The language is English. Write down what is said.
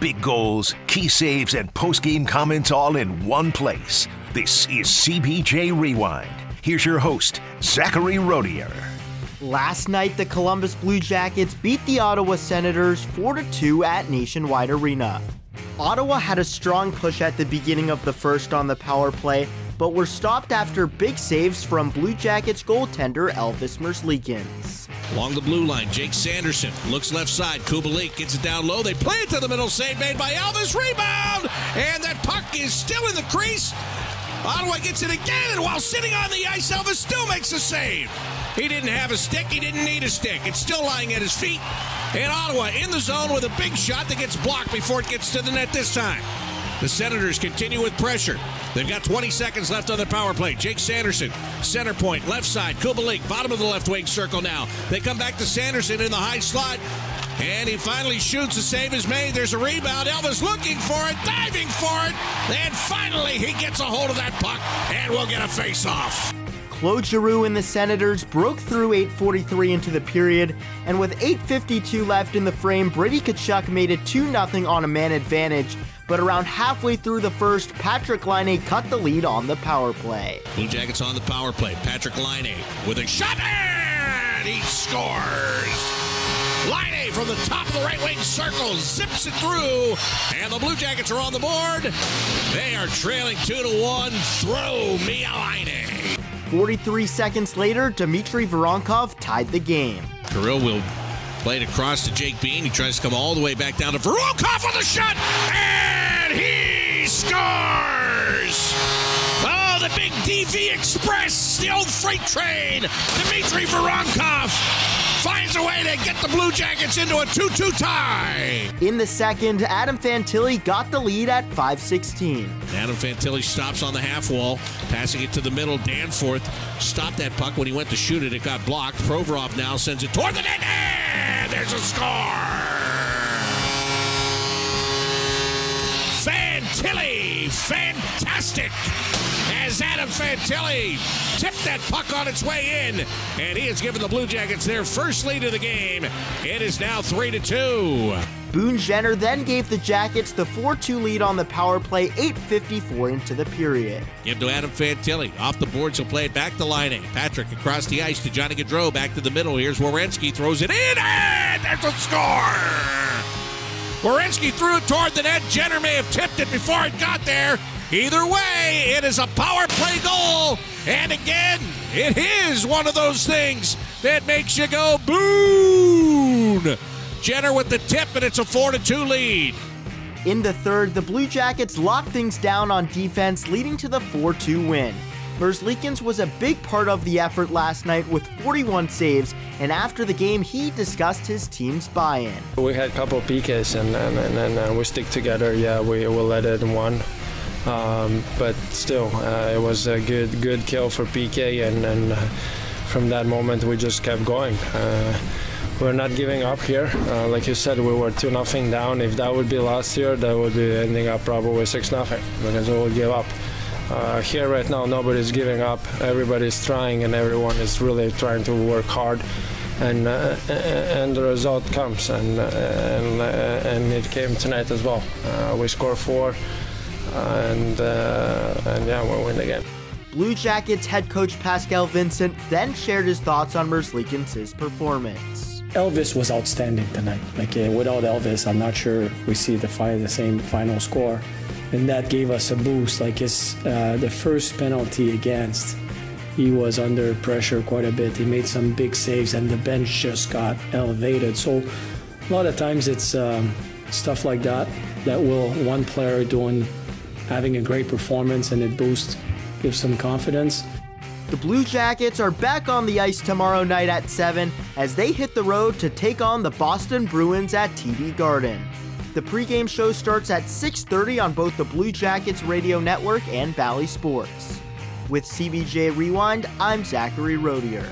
big goals, key saves, and post-game comments all in one place. This is CBJ Rewind. Here's your host, Zachary Rodier. Last night, the Columbus Blue Jackets beat the Ottawa Senators 4 2 at Nationwide Arena. Ottawa had a strong push at the beginning of the first on the power play, but were stopped after big saves from Blue Jackets goaltender Elvis Merzlikins. Along the blue line, Jake Sanderson looks left side. Kubalik gets it down low. They play it to the middle. Save made by Elvis. Rebound! And that puck is still in the crease. Ottawa gets it again, and while sitting on the ice, Elvis still makes a save. He didn't have a stick. He didn't need a stick. It's still lying at his feet. And Ottawa in the zone with a big shot that gets blocked before it gets to the net this time. The Senators continue with pressure. They've got 20 seconds left on their power play. Jake Sanderson, center point, left side. Kubalik, bottom of the left wing circle now. They come back to Sanderson in the high slot. And he finally shoots. The save is made. There's a rebound. Elvis looking for it, diving for it. And finally, he gets a hold of that puck and we'll get a face off. Claude Giroux and the Senators broke through 8:43 into the period, and with 8:52 left in the frame, Brady Tkachuk made it 2-0 on a man advantage. But around halfway through the first, Patrik Laine cut the lead on the power play. Blue Jackets on the power play. Patrik Laine with a shot, and he scores. Laine from the top of the right wing circle zips it through, and the Blue Jackets are on the board. They are trailing two to one. Throw me a Laine. 43 seconds later, Dmitri Voronkov tied the game. Kirill will play it across to Jake Bean. He tries to come all the way back down to Voronkov with a shot, and he scores! Oh, the big DV Express, the old freight train. Dmitri Voronkov finds a way to get the Blue Jackets into a 2-2 tie. In the second, Adam Fantilli got the lead at 5:16. Adam Fantilli stops on the half wall, passing it to the middle. Danforth stopped that puck when he went to shoot it. It got blocked. Provorov now sends it toward the net, and there's a score. Fantilli, fantastic! As Adam Fantilli tipped that puck on its way in, and he has given the Blue Jackets their first lead of the game. It is now three to two. Boone Jenner then gave the Jackets the 4-2 lead on the power play 8:54 into the period. Give to Adam Fantilli. Off the boards, he'll play it back to Laine. Patrik across the ice to Johnny Gaudreau. Back to the middle. Here's Werenski. Throws it in, and there's a score! Werenski threw it toward the net. Jenner may have tipped it before it got there. Either way, it is a power play goal. And again, it is one of those things that makes you go boom. Jenner with the tip, and it's a 4 to 2 lead. In the third, the Blue Jackets locked things down on defense, leading to the 4-2 win. Merzlikins was a big part of the effort last night with 41 saves, and after the game, he discussed his team's buy-in. We had a couple of PKs, and, and, and, and we stick together. Yeah, we will let it in one. Um, but still, uh, it was a good good kill for PK, and, and uh, from that moment we just kept going. Uh, we're not giving up here. Uh, like you said, we were two nothing down. If that would be last year, that would be ending up probably six nothing because we would give up. Uh, here right now, nobody's giving up. Everybody's trying, and everyone is really trying to work hard. And uh, and the result comes, and and and it came tonight as well. we score four and uh, and yeah, we'll win the game. Blue Jackets head coach Pascal Vincent then shared his thoughts on Merzlikins' performance. Elvis was outstanding tonight. Like uh, without Elvis, I'm not sure we see the fi- the same final score, and that gave us a boost. Like his uh, the first penalty against, he was under pressure quite a bit. He made some big saves, and the bench just got elevated. So a lot of times it's um, stuff like that that will one player doing having a great performance and it boosts, gives some confidence. The Blue Jackets are back on the ice tomorrow night at 7 as they hit the road to take on the Boston Bruins at TD Garden. The pregame show starts at 6:30 on both the Blue Jackets radio network and Bally Sports. With CBJ Rewind, I'm Zachary Rodier.